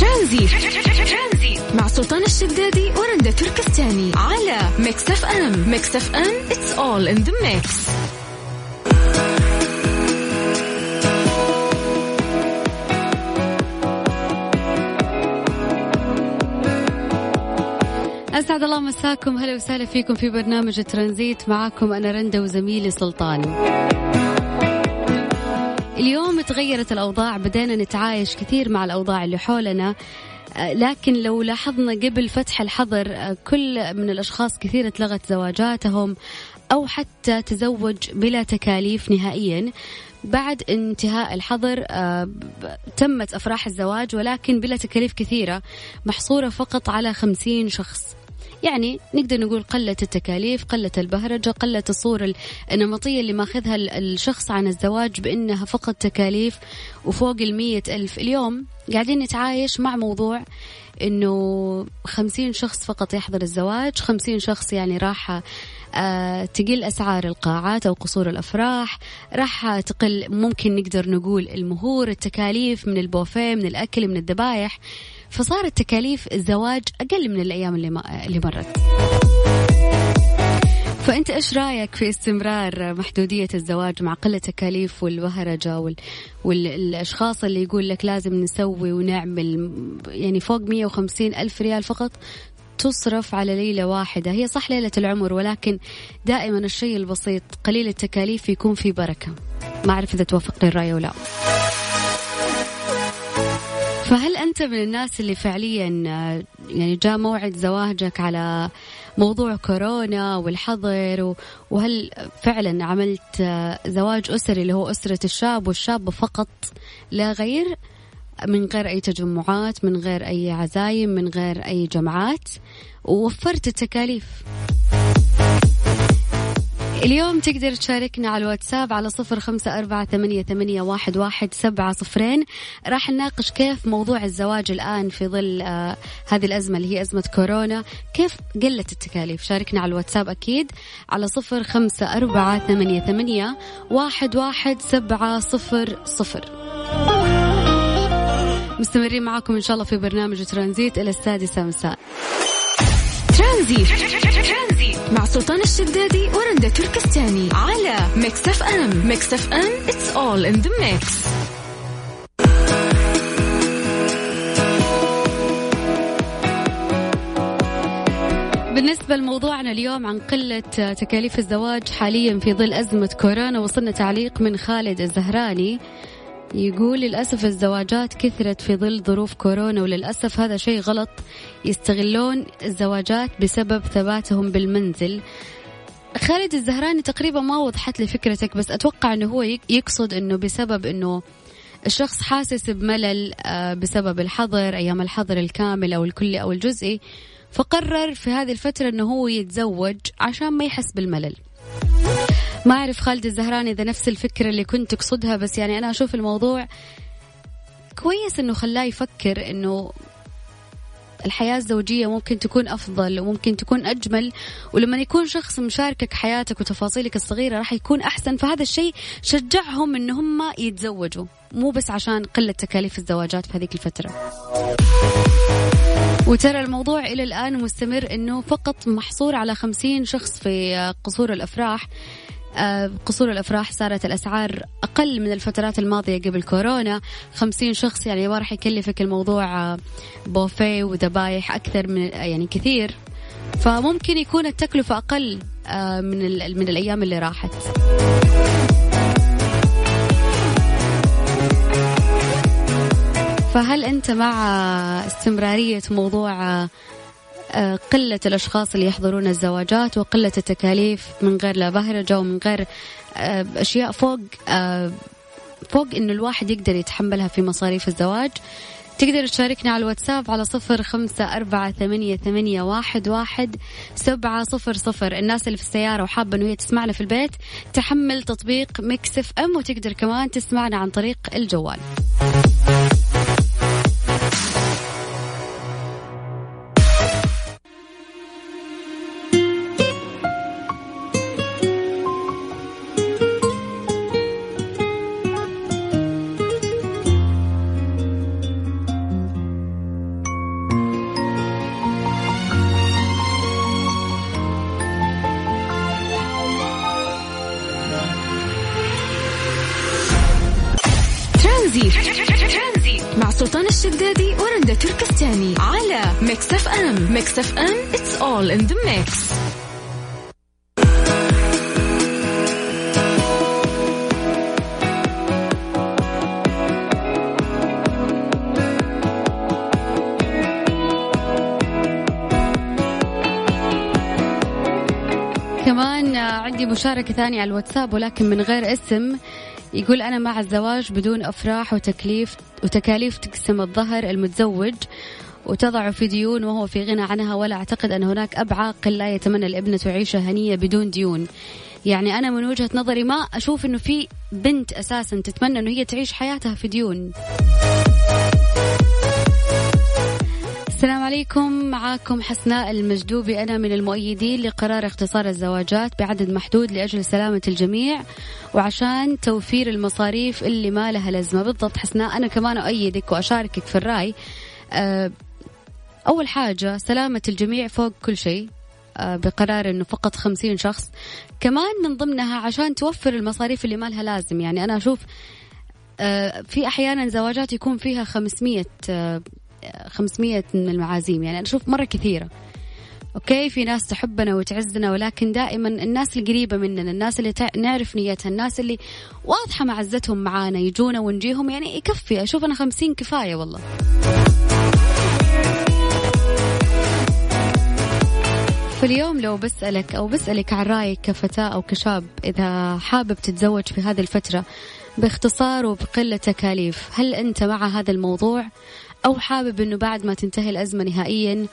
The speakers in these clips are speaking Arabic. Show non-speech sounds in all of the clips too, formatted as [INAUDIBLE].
ترانزيت. مع سلطان الشدادي ورندا تركستاني. على Mix FM. Mix FM it's all in the mix. أسعد الله مساكم. هلا وسهلا فيكم في برنامج ترانزيت. معاكم أنا رندا وزميلي سلطان. اليوم تغيرت الأوضاع بدينا نتعايش كثير مع الأوضاع اللي حولنا. آه، لكن لو لاحظنا قبل فتح الحظر آه، كل من الأشخاص كثير اتلغت زواجاتهم أو حتى تزوج بلا تكاليف نهائيا. بعد انتهاء الحظر آه، تمت أفراح الزواج ولكن بلا تكاليف كثيرة محصورة فقط على خمسين شخص. يعني نقدر نقول قلت التكاليف قلت البهرجة قلت الصورة النمطية اللي ماخذها الشخص عن الزواج بأنها فقط تكاليف وفوق المية ألف. اليوم قاعدين نتعايش مع موضوع إنه خمسين شخص فقط يحضر الزواج خمسين شخص يعني راح آه تقل أسعار القاعات أو قصور الأفراح راح تقل ممكن نقدر نقول المهور التكاليف من البوفيه من الأكل من الذبايح. فصارت تكاليف الزواج أقل من الأيام اللي, ما اللي مرت. فأنت إيش رأيك في استمرار محدودية الزواج مع قلة التكاليف والبهرجة وال... والأشخاص اللي يقول لك لازم نسوي ونعمل يعني فوق 150 ألف ريال فقط تصرف على ليلة واحدة؟ هي صح ليلة العمر ولكن دائما الشيء البسيط قليل التكاليف يكون في بركة. ما أعرف إذا توافقني الرأي ولا فهل أنت من الناس اللي فعليا يعني جاء موعد زواجك على موضوع كورونا والحظر وهل فعلا عملت زواج أسري اللي هو أسرة الشاب والشابة فقط لا غير؟ من غير أي تجمعات من غير أي عزايم من غير أي جمعات؟ ووفرت التكاليف. اليوم تقدر تشاركنا على الواتساب على صفر خمسة أربعة ثمانية, ثمانية واحد, واحد سبعة صفرين. راح نناقش كيف موضوع الزواج الآن في ظل آه هذه الأزمة اللي هي أزمة كورونا. كيف قلت التكاليف؟ شاركنا على الواتساب أكيد على صفر خمسة أربعة ثمانية, ثمانية واحد, واحد سبعة صفر صفر. مستمرين معاكم إن شاء الله في برنامج ترانزيت إلى السادسة مساء. ترانزيت. مع سلطان الشدادي ورندا تركستاني على Mix F M. Mix FM it's all in the mix. بالنسبة لموضوعنا اليوم عن قلة تكاليف الزواج حاليا في ظل أزمة كورونا وصلنا تعليق من خالد الزهراني. يقول للأسف الزواجات كثرت في ظل ظروف كورونا وللأسف هذا شيء غلط. يستغلون الزواجات بسبب ثباتهم بالمنزل. خالد الزهراني تقريبا ما وضحت لي فكرتك بس أتوقع أنه هو يقصد أنه بسبب أنه الشخص حاسس بملل آه، بسبب الحظر أيام الحظر الكامل أو الكلي أو الجزئي. فقرر في هذه الفترة أنه هو يتزوج عشان ما يحس بالملل. ما أعرف خالد الزهراني إذا نفس الفكرة اللي كنت تقصدها بس يعني أنا أشوف الموضوع كويس إنه خلاه يفكر إنه الحياة الزوجية ممكن تكون أفضل وممكن تكون أجمل ولما يكون شخص مشاركك حياتك وتفاصيلك الصغيرة راح يكون أحسن. فهذا الشيء شجعهم إن هم يتزوجوا مو بس عشان قلة تكاليف الزواجات في هذيك الفترة. وترى الموضوع إلى الآن مستمر أنه فقط محصور على خمسين شخص في قصور الأفراح. قصور الأفراح صارت الأسعار أقل من الفترات الماضية قبل كورونا. خمسين شخص يعني ما راح يكلفك الموضوع آه، بوفيه وذبايح أكثر من يعني كثير. فممكن يكون التكلفة أقل آه، من من الأيام اللي راحت. فهل أنت مع استمرارية موضوع آه، قلة الأشخاص اللي يحضرون الزواجات وقلة التكاليف من غير لا بهرجة ومن غير آه، أشياء فوق آه، فوق إنه الواحد يقدر يتحملها في مصاريف الزواج. تقدر تشاركنا على الواتساب على صفر خمسة أربعة ثمانية, ثمانية واحد, واحد سبعة صفر صفر. الناس اللي في السيارة وحابة أنه هي تسمعنا في البيت تحمل تطبيق مكسف أم وتقدر كمان تسمعنا عن طريق الجوال. تركستاني على Mix FM Mix FM it's all in the mix. كمان عندي مشاركة ثانية على الواتساب ولكن من غير اسم. يقول أنا مع الزواج بدون أفراح وتكليف. وتكاليف تقسم الظهر المتزوج وتضع في ديون وهو في غنى عنها. ولا أعتقد أن هناك أب عاقل لا يتمنى الابنة تعيش هنية بدون ديون. يعني أنا من وجهة نظري ما أشوف أنه في بنت أساسا تتمنى أنه هي تعيش حياتها في ديون. السلام عليكم. معاكم حسناء المجدوبي. أنا من المؤيدين لقرار اختصار الزواجات بعدد محدود لأجل سلامة الجميع وعشان توفير المصاريف اللي ما لها لازمة. بالضبط حسناء أنا كمان أؤيدك وأشاركك في الرأي. أه، أول حاجة سلامة الجميع فوق كل شيء أه، بقرار إنه فقط خمسين شخص. كمان من ضمنها عشان توفر المصاريف اللي ما لها لازم. يعني أنا أشوف أه، في أحيانا زواجات يكون فيها 500 500 من المعازيم. يعني أنا أشوف مرة كثيرة. أوكي في ناس تحبنا وتعزنا ولكن دائما الناس القريبة مننا الناس اللي نعرف نيتها الناس اللي واضحة معزتهم معانا يجونا ونجيهم. يعني يكفي. أشوف أنا خمسين كفاية والله. فاليوم لو بسألك أو بسألك عن رأيك كفتاة أو كشاب إذا حابب تتزوج في هذه الفترة باختصار وبقلة تكاليف هل أنت مع هذا الموضوع؟ أو حابب أنه بعد ما تنتهي الأزمة نهائيا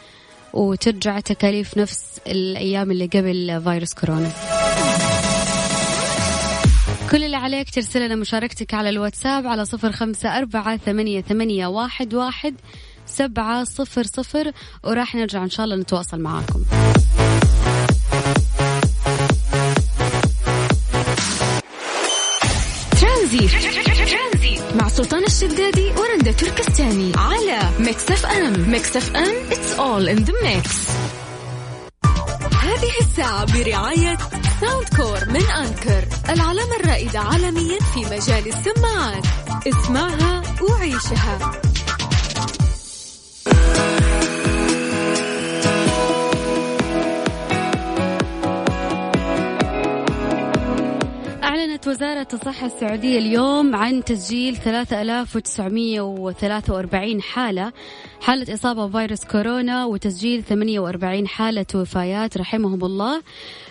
وترجع تكاليف نفس الأيام اللي قبل فيروس كورونا. كل اللي عليك ترسل لنا مشاركتك على الواتساب على صفر خمسة أربعة ثمانية, ثمانية واحد, واحد سبعة صفر صفر وراح نرجع إن شاء الله نتواصل معاكم. ترانزيت مع سلطان الشدادي ورندا تركستاني على Mix FM Mix FM it's all in the mix. هذه الساعة برعاية ساوند كور من أنكر العلامة الرائدة عالميا في مجال السماعات. اسمعها وعيشها. وزارة الصحة السعودية اليوم عن تسجيل 3943 حالة حالة إصابة بفيروس كورونا وتسجيل 48 حالة وفايات رحمهم الله.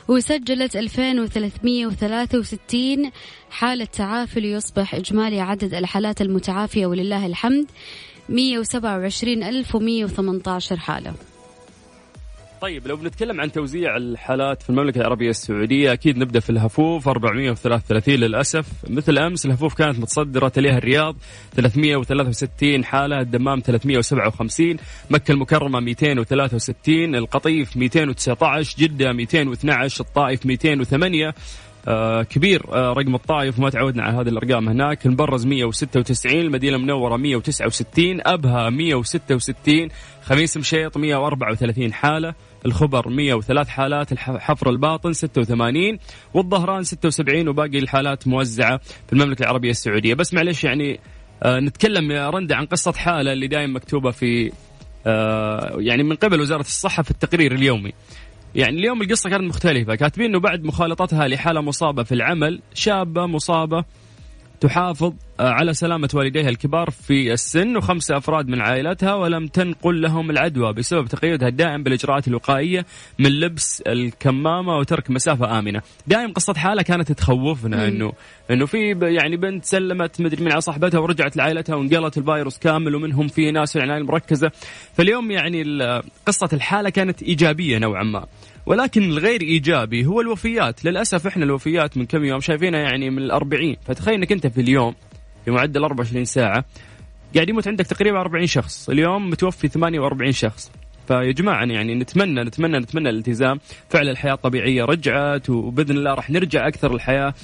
وسجلت 2363 حالة تعافي ليصبح إجمالي عدد الحالات المتعافية ولله الحمد 127118 حالة. طيب لو بنتكلم عن توزيع الحالات في المملكة العربية السعودية أكيد نبدأ في الهفوف 433 للأسف. مثل أمس الهفوف كانت متصدرة تليها الرياض 363 حالة الدمام 357 مكة المكرمة 263 القطيف 219 جدة 212 الطائف 208 آه كبير آه رقم الطائف وما تعودنا على هذه الأرقام هناك. المبرز 196 المدينة المنوره 169 أبها 166 خميس مشيط 134 حالة الخبر 103 حالات الحفر الباطن 86 والظهران 76 وباقي الحالات موزعة في المملكة العربية السعودية. بس معلش يعني آه نتكلم يا رندا عن قصة حالة اللي دائما مكتوبة في آه يعني من قبل وزارة الصحة في التقرير اليومي. يعني اليوم القصة كانت مختلفة. كاتبين أنه بعد مخالطتها لحالة مصابة في العمل شابة مصابة تحافظ آه، على سلامة والديها الكبار في السن وخمسة أفراد من عائلتها ولم تنقل لهم العدوى بسبب تقيدها الدائم بالإجراءات الوقائية من لبس الكمامة وترك مسافة آمنة. دائم قصة حالة كانت تخوفنا أنه أنه في يعني بنت سلمت مدري من على صاحبتها ورجعت لعائلتها وانقلت الفيروس كامل ومنهم في ناس في العناية المركزة فاليوم يعني قصة الحالة كانت إيجابية نوعا ما. ولكن الغير إيجابي هو الوفيات. للأسف إحنا الوفيات من كم يوم شايفينها يعني من الأربعين. فتخيل إنك أنت في اليوم في معدل 24 ساعة قاعد يموت عندك تقريبا 40 شخص. اليوم متوفي 48 شخص. فيا جماعة يعني نتمنى نتمنى نتمنى الالتزام. فعلا الحياة الطبيعية رجعت وبإذن الله راح نرجع أكثر الحياة.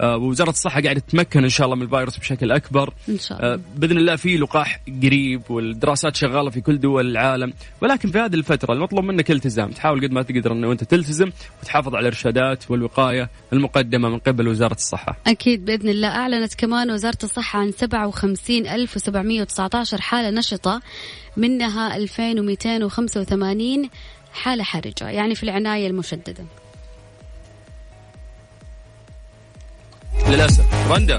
ووزارة الصحة قاعدة تتمكن إن شاء الله من الفيروس بشكل أكبر. إن شاء الله. آه، بإذن الله في لقاح قريب والدراسات شغالة في كل دول العالم. ولكن في هذه الفترة المطلوب منك التزام. تحاول قد ما تقدر انه أنت تلتزم وتحافظ على الإرشادات والوقاية المقدمة من قبل وزارة الصحة. أكيد بإذن الله. أعلنت كمان وزارة الصحة عن 57719 حالة نشطة منها 2285 حالة حرجة يعني في العناية المشددة. للأسف. رندا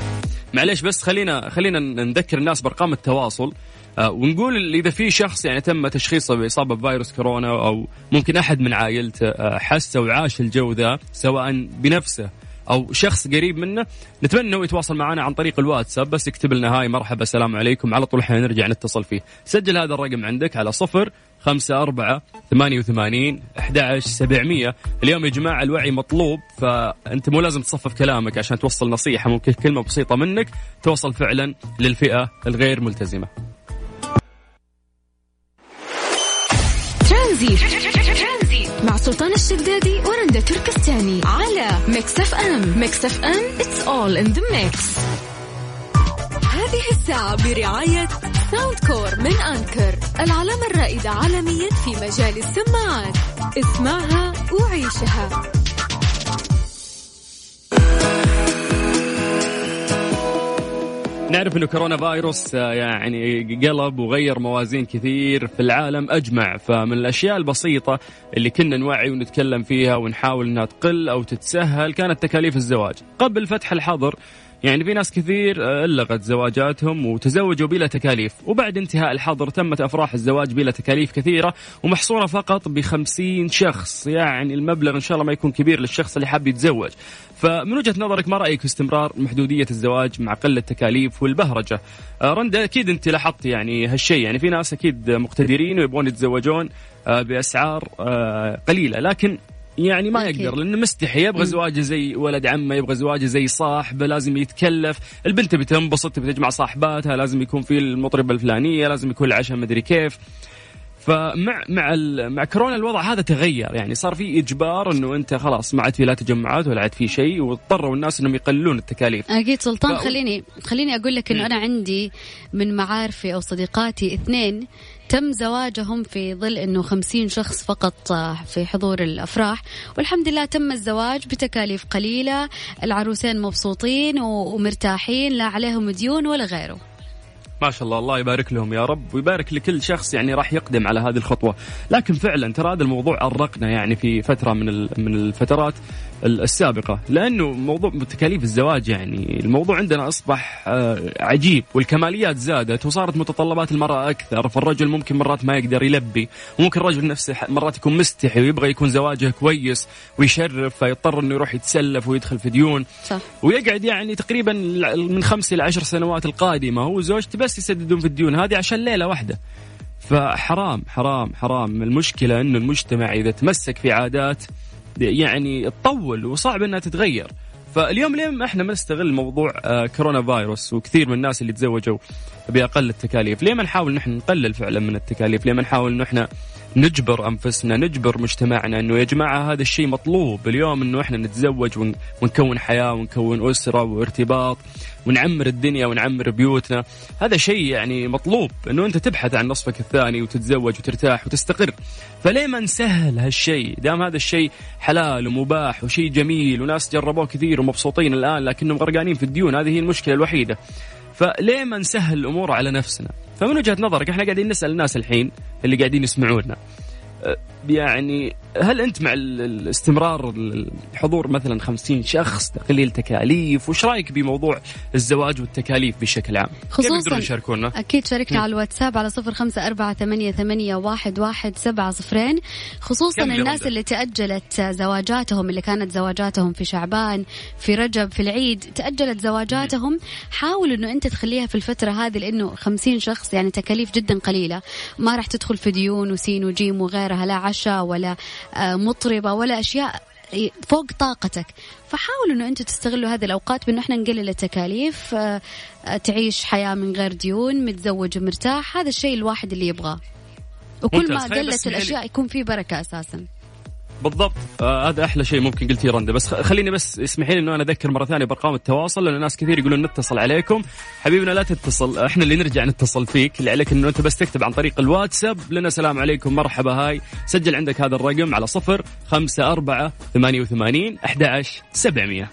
معليش بس خلينا خلينا نذكر الناس بأرقام التواصل. آه، ونقول إذا في شخص يعني تم تشخيصه بإصابة بفيروس كورونا أو ممكن أحد من عائلته آه، حس وعاش الجو ذا سواء بنفسه أو شخص قريب منه نتمنى إنه يتواصل معنا عن طريق الواتساب بس يكتب لنا هاي. مرحبا السلام عليكم. على طول حنرجع نتصل فيه. سجل هذا الرقم عندك على صفر خمسة أربعة ثمانية وثمانين أحد سبعمية. اليوم يا جماعة الوعي مطلوب فأنت مو لازم تصفف كلامك عشان توصل نصيحة ممكن كلمة بسيطة منك توصل فعلا للفئة الغير ملتزمة. ترانزيت مع سلطان الشدادي ورندا تركستاني على Mix FM. Mix FM it's all in the mix. هذه الساعة برعاية Soundcore من Anker العلامة الرائدة عالميا في مجال السماعات. اسمعها وعيشها. نعرف إنه كورونا فيروس آه، يعني قلب وغير موازين كثير في العالم أجمع. فمن الأشياء البسيطة اللي كنا نوعي ونتكلم فيها ونحاول إنها تقل أو تتسهل كانت تكاليف الزواج. قبل فتح الحظر يعني في ناس كثير آه، ألغت زواجاتهم وتزوجوا بلا تكاليف. وبعد انتهاء الحظر تمت أفراح الزواج بلا تكاليف كثيرة ومحصورة فقط بخمسين شخص. يعني المبلغ إن شاء الله ما يكون كبير للشخص اللي حاب يتزوج. فمن وجهة نظرك ما رأيك في استمرار محدودية الزواج مع قلة التكاليف والبهرجة؟ آه، رندا أكيد أنت لاحظت يعني هالشيء. يعني في ناس أكيد مقتدرين ويبغون يتزوجون آه، بأسعار قليلة. لكن يعني ما أكيد. يقدر لأنه مستحي يبغى زواجه زي ولد عمه يبغى زواجه زي صاحبه لازم يتكلف. البنت تبي تنبسط تبي تجمع صاحباتها لازم يكون في المطربة الفلانية لازم يكون العشاء مدري كيف. فمع مع مع كورونا الوضع هذا تغير يعني صار في إجبار إنه أنت خلاص ما عاد في لا تجمعات ولا عاد في شيء واضطروا الناس إنهم يقللون التكاليف. أكيد سلطان ف- خليني خليني أقول لك إنه أنا عندي من معارفي أو صديقاتي اثنين تم زواجهم في ظل إنه خمسين شخص فقط في حضور الأفراح. والحمد لله تم الزواج بتكاليف قليلة. العروسين مبسوطين ومرتاحين. لا عليهم ديون ولا غيره. ما شاء الله. الله يبارك لهم يا رب ويبارك لكل شخص يعني راح يقدم على هذه الخطوة، لكن فعلا ترى هذا الموضوع أرقنا يعني في فترة من من الفترات. ال- السابقة، لأنه موضوع تكاليف الزواج يعني الموضوع عندنا أصبح آه، عجيب والكماليات زادت وصارت متطلبات المرأة أكثر، فالرجل ممكن مرات ما يقدر يلبي، وممكن الرجل نفسه مرات يكون مستحي ويبغى يكون زواجه كويس ويشرف فيضطر إنه يروح يتسلف ويدخل في ديون. صح. ويقعد يعني تقريبا من خمس إلى عشر سنوات القادمة هو وزوجته بس يسددون في الديون هذه عشان ليلة واحدة. فحرام حرام حرام. المشكلة إنه المجتمع إذا تمسك في عادات يعني تطول وصعب إنها تتغير. فاليوم ليه إحنا ما نستغل موضوع آه، كورونا فايروس وكثير من الناس اللي تزوجوا بأقل التكاليف. ليه ما نحاول نحن نقلل فعلا من التكاليف؟ ليه ما نحاول انه إحنا نجبر أنفسنا نجبر مجتمعنا إنه يا جماعة هذا الشيء مطلوب. اليوم إنه إحنا نتزوج ون- ونكون حياة ونكون أسرة وارتباط ونعمر الدنيا ونعمر بيوتنا. هذا شيء يعني مطلوب إنه أنت تبحث عن نصفك الثاني وتتزوج وترتاح وتستقر. فليه ما نسهل هالشيء؟ دام هذا الشيء حلال ومباح وشيء جميل وناس جربوه كثير ومبسوطين الآن لكنهم غرقانين في الديون هذه هي المشكلة الوحيدة. فليه ما نسهل الأمور على نفسنا؟ فمن وجهة نظرك إحنا قاعدين نسأل الناس الحين اللي قاعدين يسمعونا أه، يعني هل أنت مع ال- الاستمرار الحضور مثلا 50 شخص تقليل تكاليف؟ وش رأيك بموضوع الزواج والتكاليف بشكل عام؟ خصوصاً يقدرون يشاركونا؟ أكيد شاركنا على الواتساب على صفر خمسة أربعة ثمانية, ثمانية واحد, واحد سبعة صفرين. خصوصا كم الناس؟ اللي تأجلت زواجاتهم اللي كانت زواجاتهم في شعبان في رجب في العيد تأجلت زواجاتهم. حاول أنه أنت تخليها في الفترة هذه لأنه خمسين شخص يعني تكاليف جدا قليلة. ما راح تدخل في ديون وسين وجيم وغيرها لا عشاء ولا آه، مطربة ولا أشياء فوق طاقتك. فحاولوا إنه أنتم تستغلوا هذه الأوقات بإنه إحنا نقلل التكاليف آه، آه، تعيش حياة من غير ديون متزوج ومرتاح هذا الشيء الواحد اللي يبغاه. وكل. ما بس قلت الأشياء يكون في بركة أساسا. بالضبط. آه هذا أحلى شيء ممكن قلتيه رندا بس خليني بس اسمحي لي إنه أنا أذكر مرة ثانية بأرقام التواصل لأن ناس كثير يقولون نتصل عليكم. حبيبنا لا تتصل إحنا اللي نرجع نتصل فيك اللي عليك إنه أنت بس تكتب عن طريق الواتساب لنا. سلام عليكم مرحبا هاي. سجل عندك هذا الرقم على صفر خمسة أربعة ثمانية وثمانين أحد عشر سبعمية.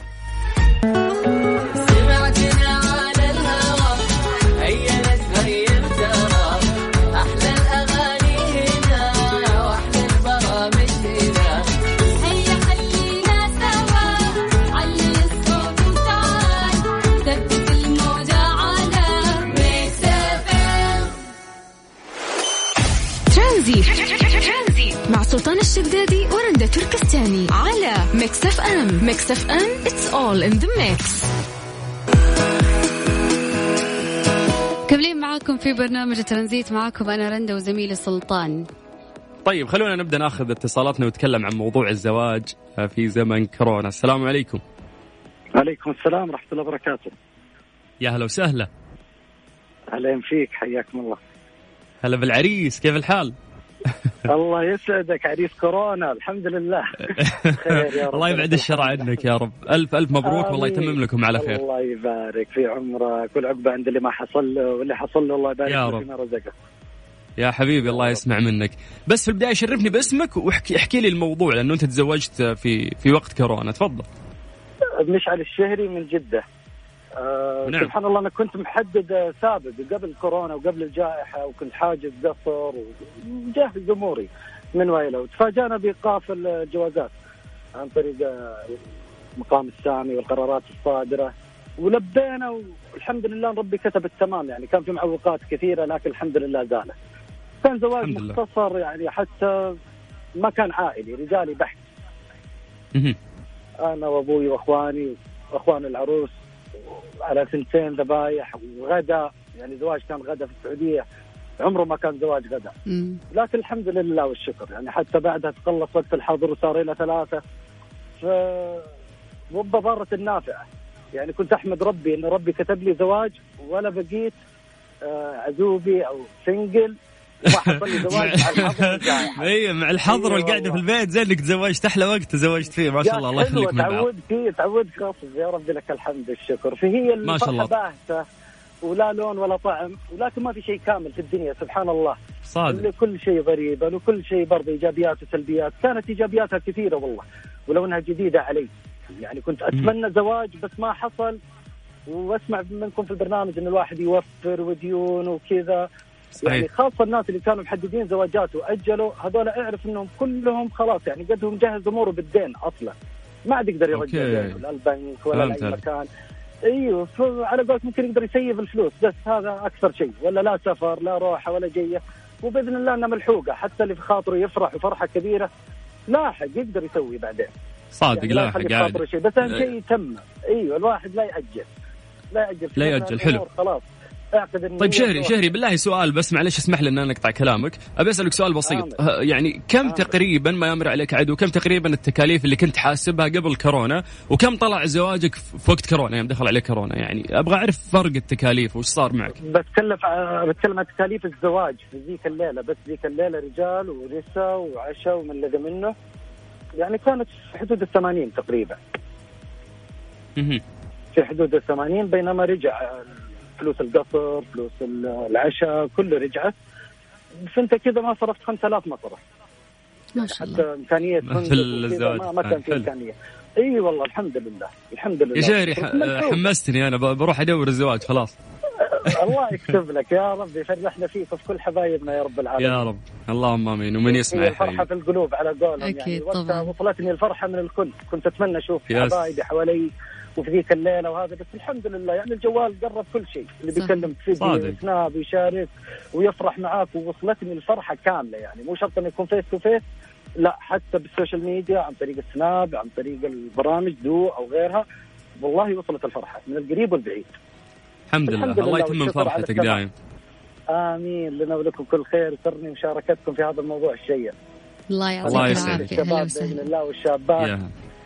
Mix FM it's all in the mix. كملين معاكم في برنامج ترانزيت معاكم أنا رندا وزميلي سلطان. طيب خلونا نبدأ ناخذ اتصالاتنا ونتكلم عن موضوع الزواج في زمن كورونا. السلام عليكم. عليكم السلام ورحمة الله وبركاته. يا هلا وسهلا. أهلا فيك حياكم الله. هلا بالعريس كيف الحال؟ [LAUGHS] الله يسعدك عريس كورونا الحمد لله. [LAUGHS] خير يا رب. الله يبعد الشر عنك يا رب. الف ألف مبروك والله يتمم لكم على خير. الله يبارك في عمرك والعقبة عند اللي ما حصل له واللي حصل له الله يبارك يا رب. فيما رزقه يا حبيبي الله يسمع منك. بس في البداية شرفني باسمك واحكي احكي لي الموضوع لأنه أنت تزوجت في في وقت كورونا. تفضل. مشعل الشهري من جدة. آه نعم. سبحان الله أنا كنت محدد سابق قبل كورونا وقبل الجائحة وكنت حاجز قصر ومجهز أموري من ويله وتفاجانا بإيقاف الجوازات عن طريق مقام السامي والقرارات الصادرة ولبينا والحمد لله ربي كتب التمام يعني كان في معوقات كثيرة لكن الحمد لله زالت. كان زواج مختصر يعني حتى ما كان عائلي رجالي بحت. أنا وأبوي وأخواني وأخوان العروس على ثنتين ذبايح وغدا يعني زواج كان غدا في السعودية. عمره ما كان زواج غدا. لكن الحمد لله والشكر. يعني حتى بعدها تخلص وقت الحظر وصار إلى ثلاثة. ف وبضارة النافعة. يعني كنت أحمد ربي إن ربي كتب لي زواج ولا بقيت آه، عزوبي أو سنجل زواج مع الحظر [LAUGHS] أيوه مع الحظر والقعده في البيت زي انك تزوجت أحلى وقت تزوجت فيه ما شاء الله الله يخليك من تعود فيه تعود خاص يا ربي لك الحمد والشكر. فهي ما شاء الله. باهتة ولا لون ولا طعم ولكن ما في شيء كامل في الدنيا سبحان الله. صادق. كل شيء غريبا وكل شيء برضه إيجابيات وسلبيات. كانت إيجابياتها كثيرة والله ولو انها جديدة علي. يعني كنت أتمنى زواج بس ما حصل. وأسمع منكم في البرنامج إن الواحد يوفر وديون وكذا. صحيح. يعني خاصة الناس اللي كانوا محددين زواجات واجلوا هذول اعرف إنهم كلهم خلاص يعني قدهم مجهز أموره بالدين أصلا. ما عاد يقدر يرجع لا البنك ولا لأي مكان. إيوه على قولك ممكن يقدر يسيف الفلوس بس هذا أكثر شيء ولا لا سفر لا روحه ولا جية. وبإذن الله إنها ملحوقة حتى اللي في خاطره يفرح وفرحة كبيرة لاحق يقدر يسوي بعدين. صادق يعني لاحق عادي شيء بس أهم شيء يتم إيوه الواحد لا يأجل. لا يأجل. لا يأجل حلو. خلاص. اعتقد طيب شهري شهري بالله سؤال بس معلش اسمح لي إن أنا اقطع كلامك. أبي أسألك سؤال بسيط. آه يعني كم آه تقريبا ما يمر عليك عدو كم تقريبا التكاليف اللي كنت حاسبها قبل كورونا وكم طلع زواجك في وقت كورونا يوم دخل عليه كورونا؟ يعني أبغى أعرف فرق التكاليف وش صار معك؟ بتكلف بتكلم عن تكاليف الزواج في ذيك الليلة بس ذيك الليلة رجال ونساء وعشاء ومن لقى منه. يعني كانت في حدود ال 80 تقريبا في حدود ال 80 بينما رجع فلوس القصر فلوس العشاء كله رجعت فأنت كذا ما صرفت 5000 ما صرفت. ما شاء الله. حتى امكانيه في الزواج ما, ما كان في إمكانية. إي والله الحمد لله. الحمد لله. يا شهري حمستني أنا. بروح أدور الزواج خلاص. [LAUGHS] الله يكتب لك يا رب يفرحنا فيك وفي كل حبايبنا يا رب العالمين. يا رب. اللهم آمين. ومن يسمع الفرحة في القلوب على قولهم يعني. أكيد يعني طبعا. وصلتني الفرحة من الكل. كنت أتمنى أشوف حبايبي حوالي وفي ذيك الليلة وهذا بس الحمد لله يعني الجوال قرب كل شيء. اللي بيكلم فيديو سناب ويشارك ويفرح معاك ووصلتني الفرحة كاملة يعني. مو شرط إنه يكون face to face لا حتى بال social media عن طريق السناب عن طريق البرامج دو أو غيرها. والله وصلت الفرحة من القريب والبعيد. الحمد لله. الله يتمم فرحتك دائم آمين. لنا ولكم كل خير سرني مشاركتكم في هذا الموضوع الشيق. الله يعطيك الله يسعدك. الشباب بإذن الله والشابات.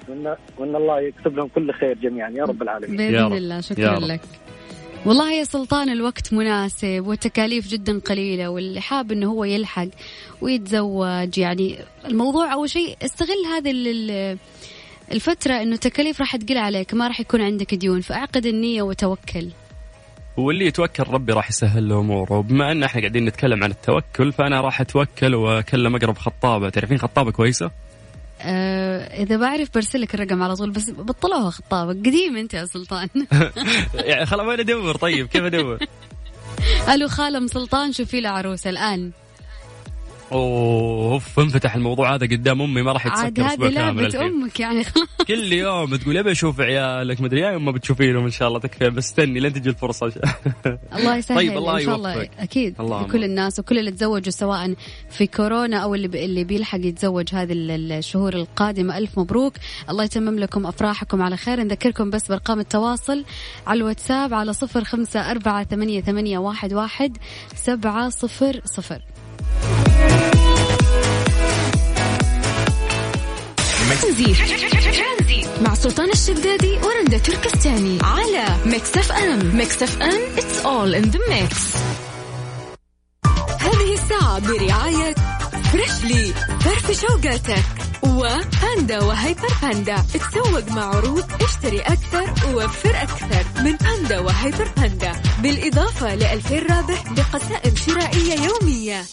وان, وإن الله يكتب لهم كل خير جميعا يا رب العالمين. بإذن الله شكرا لك. والله يا سلطان الوقت مناسب والتكاليف جدا قليلة واللي حاب إنه هو يلحق ويتزوج. يعني الموضوع أول شيء استغل هذه الفترة إنه التكاليف راح تقل عليك ما راح يكون عندك ديون فأعقد النية وتوكل. واللي يتوكل ربي راح يسهل له أموره. وبما إن إحنا قاعدين نتكلم عن التوكل فأنا راح أتوكل وأكلم أقرب خطابة. تعرفين خطابة كويسة؟ آه إذا بعرف برسلك الرقم على طول بس بطلوها خطابه قديم أنت يا سلطان. [LAUGHS] يعني خلاص وين أدور. طيب كيف أدور؟ [LAUGHS] ألو خالة ام سلطان شوفي له عروسة الآن. أوف انفتح الموضوع هذا قدام أمي ما راح يتسكر أسبوع كامل الحين. أمك يعني. [LAUGHS] كل يوم تقول ابي أشوف عيالك مدري يا ما بتشوفينهم إن شاء الله تكفي بس استني لين تجي الفرصة. [LAUGHS] الله يسهل طيب الله إن شاء الله أكيد الله لكل الناس وكل اللي تزوجوا سواء في كورونا أو اللي اللي بيلحق يتزوج هذه الشهور القادمة. ألف مبروك. الله يتمم لكم أفراحكم على خير. نذكركم بس بأرقام التواصل على الواتساب على صفر خمسة أربعة ثمانية ثمانية واحد واحد سبعة صفر صفر. مع سلطان الشدادي ورندا تركستاني. على Mix FM Mix FM it's all in the mix هذه الساعة برعاية فريشلي فرف شوقاتك. وباندا وهيبر باندا تسوق مع عروض اشتري أكثر ووفر أكثر. من باندا وهيبر باندا بالإضافة ل رابح بقسائم شرائية يومية.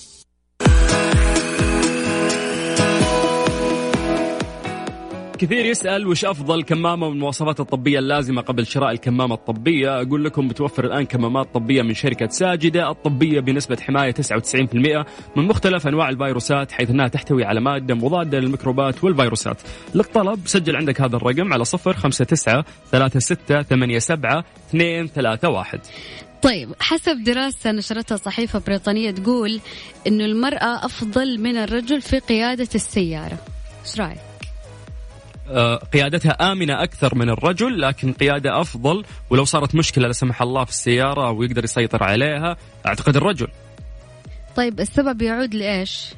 كثير يسأل وش أفضل كمامة من المواصفات الطبية اللازمة قبل شراء الكمامة الطبية؟ أقول لكم بتوفر الآن كمامات طبية من شركة ساجدة الطبية بنسبة حماية 99% من مختلف أنواع الفيروسات حيث أنها تحتوي على مادة مضادة للميكروبات والفيروسات. للطلب سجل عندك هذا الرقم على 059 36 87 231 طيب حسب دراسة نشرتها صحيفة بريطانية تقول إنه المرأة أفضل من الرجل في قيادة السيارة إيش رأيك؟ آه، قيادتها آمنة أكثر من الرجل لكن قيادة أفضل ولو صارت مشكلة لا سمح الله في السيارة ويقدر يسيطر عليها أعتقد الرجل طيب السبب يعود لإيش؟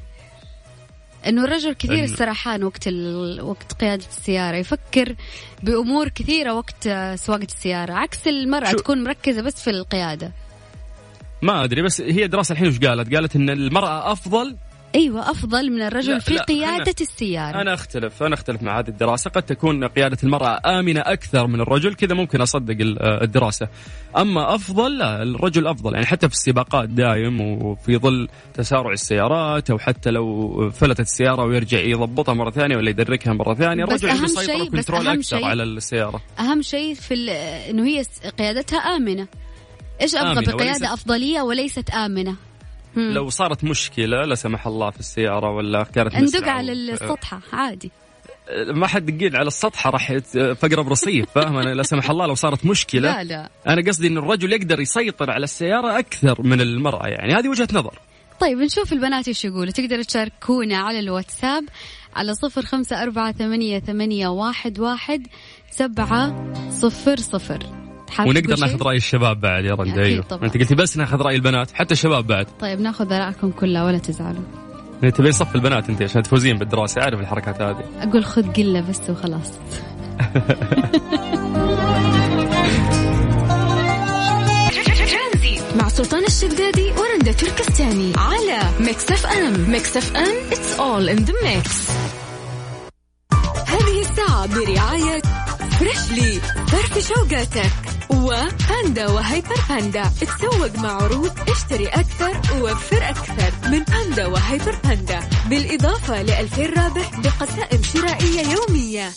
إنه الرجل كثير السرحان وقت ال... وقت قيادة السيارة يفكر بأمور كثيرة وقت سواقة السيارة عكس المرأة شو... تكون مركزة بس في القيادة ما أدري بس هي دراسة الحين وش قالت؟ قالت إن المرأة أفضل أيوه أفضل من الرجل لا في لا قيادة أنا السيارة. أنا أختلف أنا أختلف مع هذه الدراسة. قد تكون قيادة المرأة آمنة أكثر من الرجل كذا ممكن أصدق الدراسة. أما أفضل لا الرجل أفضل. يعني حتى في السباقات دايم وفي ظل تسارع السيارات أو حتى لو فلتت السيارة ويرجع يضبطها مرة ثانية ولا يدركها مرة ثانية الرجل عنده سيطره وكنترول أكثر شيء على السيارة. أهم شيء في إنه هي قيادتها آمنة. إيش أبغى بقياده وليست... أفضلية وليست آمنة؟ لو صارت مشكلة لا سمح الله في السيارة ولا كانت ندق على السطحة عادي. ما حد دقيق على السطح راح فقرة برصيف فاهم؟ أنا لا سمح الله لو صارت مشكلة. لا لا. أنا قصدي إن الرجل يقدر يسيطر على السيارة أكثر من المرأة يعني. هذه وجهة نظر. طيب نشوف البنات إيش يقولوا. تقدروا تشاركونا على الواتساب على صفر خمسة أربعة ثمانية, ثمانية واحد, واحد سبعة صفر صفر. ونقدر ناخذ رأي الشباب بعد يا رندا أيوه أنت قلتي بس ناخذ رأي البنات حتى الشباب بعد. طيب ناخذ آرائكم كلها ولا تزعلوا. تبين صف البنات أنت عشان تفوزين بالدراسة عارف الحركات هذه. أقول خذ قلة بس وخلاص. مع سلطان الشدادي ورندا تركستاني على Mix FM. Mix FM it's all in the mix هذه الساعة برعاية Freshly فرفش أوقاتك. وباندا وهيبر باندا تسوق مع عروض اشتري أكثر ووفر أكثر من باندا وهيبر باندا بالإضافة لألفين رابح بقسائم شرائية يومية.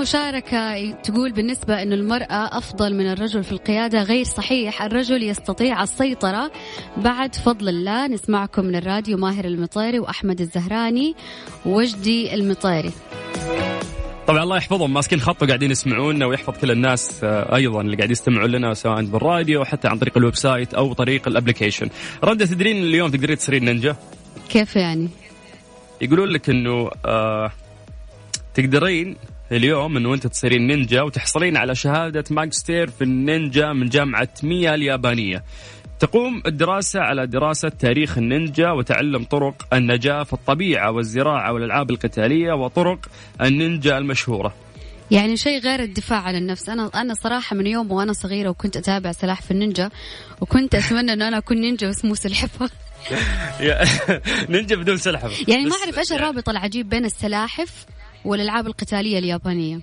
مشاركة تقول بالنسبة أن المرأة أفضل من الرجل في القيادة غير صحيح الرجل يستطيع السيطرة بعد فضل الله نسمعكم من الراديو ماهر المطيري وأحمد الزهراني وجدي المطيري طبعا الله يحفظهم ماسكين خط وقاعدين يسمعونا ويحفظ كل الناس آه، أيضا اللي قاعد يستمعون لنا سواء بالراديو أو حتى عن طريق ال website أو طريق ال application. رندا تدرين اليوم تقدرين تصيرين نينجا؟ كيف يعني؟ يقولون لك إنه آه تقدرين اليوم انه انت تصيرين نينجا وتحصلين على شهادة ماجستير في النينجا من جامعة ميا اليابانية. تقوم الدراسة على دراسة تاريخ النينجا وتعلم طرق النجاة في الطبيعة والزراعة والألعاب القتالية وطرق النينجا المشهورة. يعني شيء غير الدفاع عن النفس. أنا أنا صراحة من يوم وأنا صغيرة وكنت أتابع سلاح في النينجا وكنت أتمنى انه أنا أكون نينجا بس مو سلحفة. [LAUGHS] [LAUGHS] نينجا بدون سلحفة. يعني ما أعرف إيش الرابط العجيب بين السلاحف والألعاب القتالية اليابانية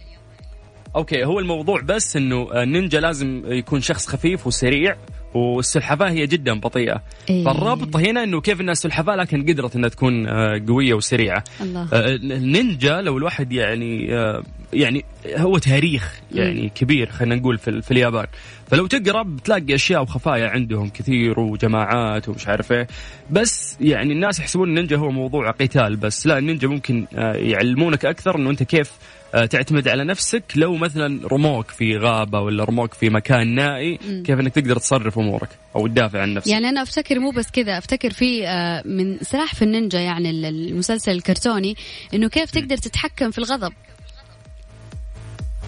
أوكي هو الموضوع بس إنه النينجا لازم يكون شخص خفيف وسريع والسلحفاة هي جدا بطيئة إيه. فالرابط هنا إنه كيف انها سلحفاه لكن قدرت إنها تكون آه، قوية وسريعة الله. آه، النينجا لو الواحد يعني آه، يعني هو تاريخ يعني كبير خلينا نقول في, في اليابان. فلو تقرأ بتلاقي أشياء وخفايا عندهم كثير وجماعات ومش عارف إيه. بس يعني الناس يحسبون النينجا هو موضوع قتال بس. لا النينجا ممكن يعلمونك أكثر إنه أنت كيف آه، تعتمد على نفسك. لو مثلا رموك في غابة ولا رموك في مكان نائي كيف إنك تقدر تصرف أمورك أو تدافع عن نفسك؟ يعني أنا أفتكر مو بس كذا أفتكر في آه، من سلاح في النينجا يعني المسلسل الكرتوني إنه كيف تقدر تتحكم في الغضب.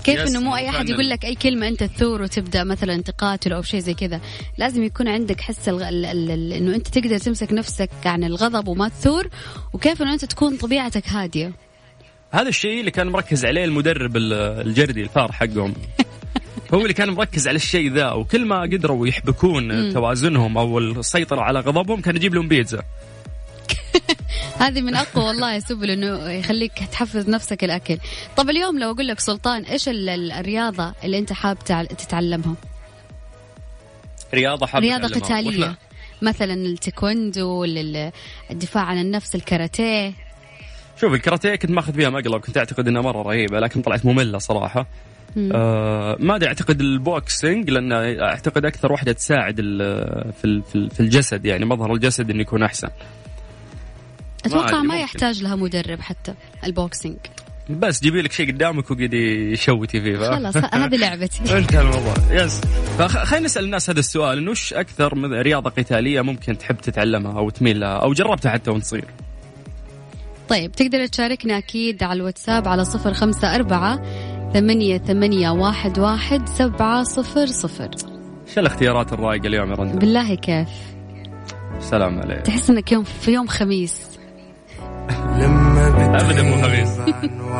كيف إنه مو أي أحد يقول لك أي كلمة أنت تثور وتبدأ مثلا تقاتل أو شيء زي كذا؟ لازم يكون عندك حس الغ... ال... ال... إنه أنت تقدر تمسك نفسك عن الغضب وما تثور وكيف إنه أنت تكون طبيعتك هادية. هذا الشيء اللي كان مركز عليه المدرب الجردي الفار حقهم. [LAUGHS] هو اللي كان مركز على الشيء ذا وكل ما قدروا يحبكون توازنهم أو السيطرة على غضبهم كان يجيب لهم بيتزا. [LAUGHS] هذه من أقوى والله السبل إنه يخليك تحفز نفسك الأكل. طب اليوم لو أقول لك سلطان إيش الرياضة اللي أنت حاب تتعلمها؟ رياضة حاب رياضة قتالية. مثلا التايكوندو الدفاع عن النفس الكاراتيه. شوف الكاراتيه كنت ماخذ فيها مقلب كنت أعتقد إنها مرة رهيبة لكن طلعت مملة صراحة. آه ما أدري أعتقد ال boxing لأن أعتقد أكثر واحدة تساعد في في الجسد يعني مظهر الجسد إنه يكون أحسن. أتوقع ما, ما يحتاج لها مدرب حتى ال boxing. بس جيبي لك شيء قدامك وقعدي يشوتي فيه خلاص هذه لعبتي. [LAUGHS] انتهى الموضوع. yes فخلينا نسأل الناس هذا السؤال إنه وش أكثر رياضة قتالية ممكن تحب تتعلمها أو تميل لها أو جربتها حتى وأنت صغير؟ طيب تقدر تشاركنا أكيد على الواتساب على صفر خمسة أربعة ثمانية ثمانية واحد واحد سبعة صفر صفر. شو الاختيارات الرايقة اليوم يا رندا بالله كيف؟ سلام عليك. تحس إنك يوم في يوم خميس. ابدا مو خميس [LAUGHS]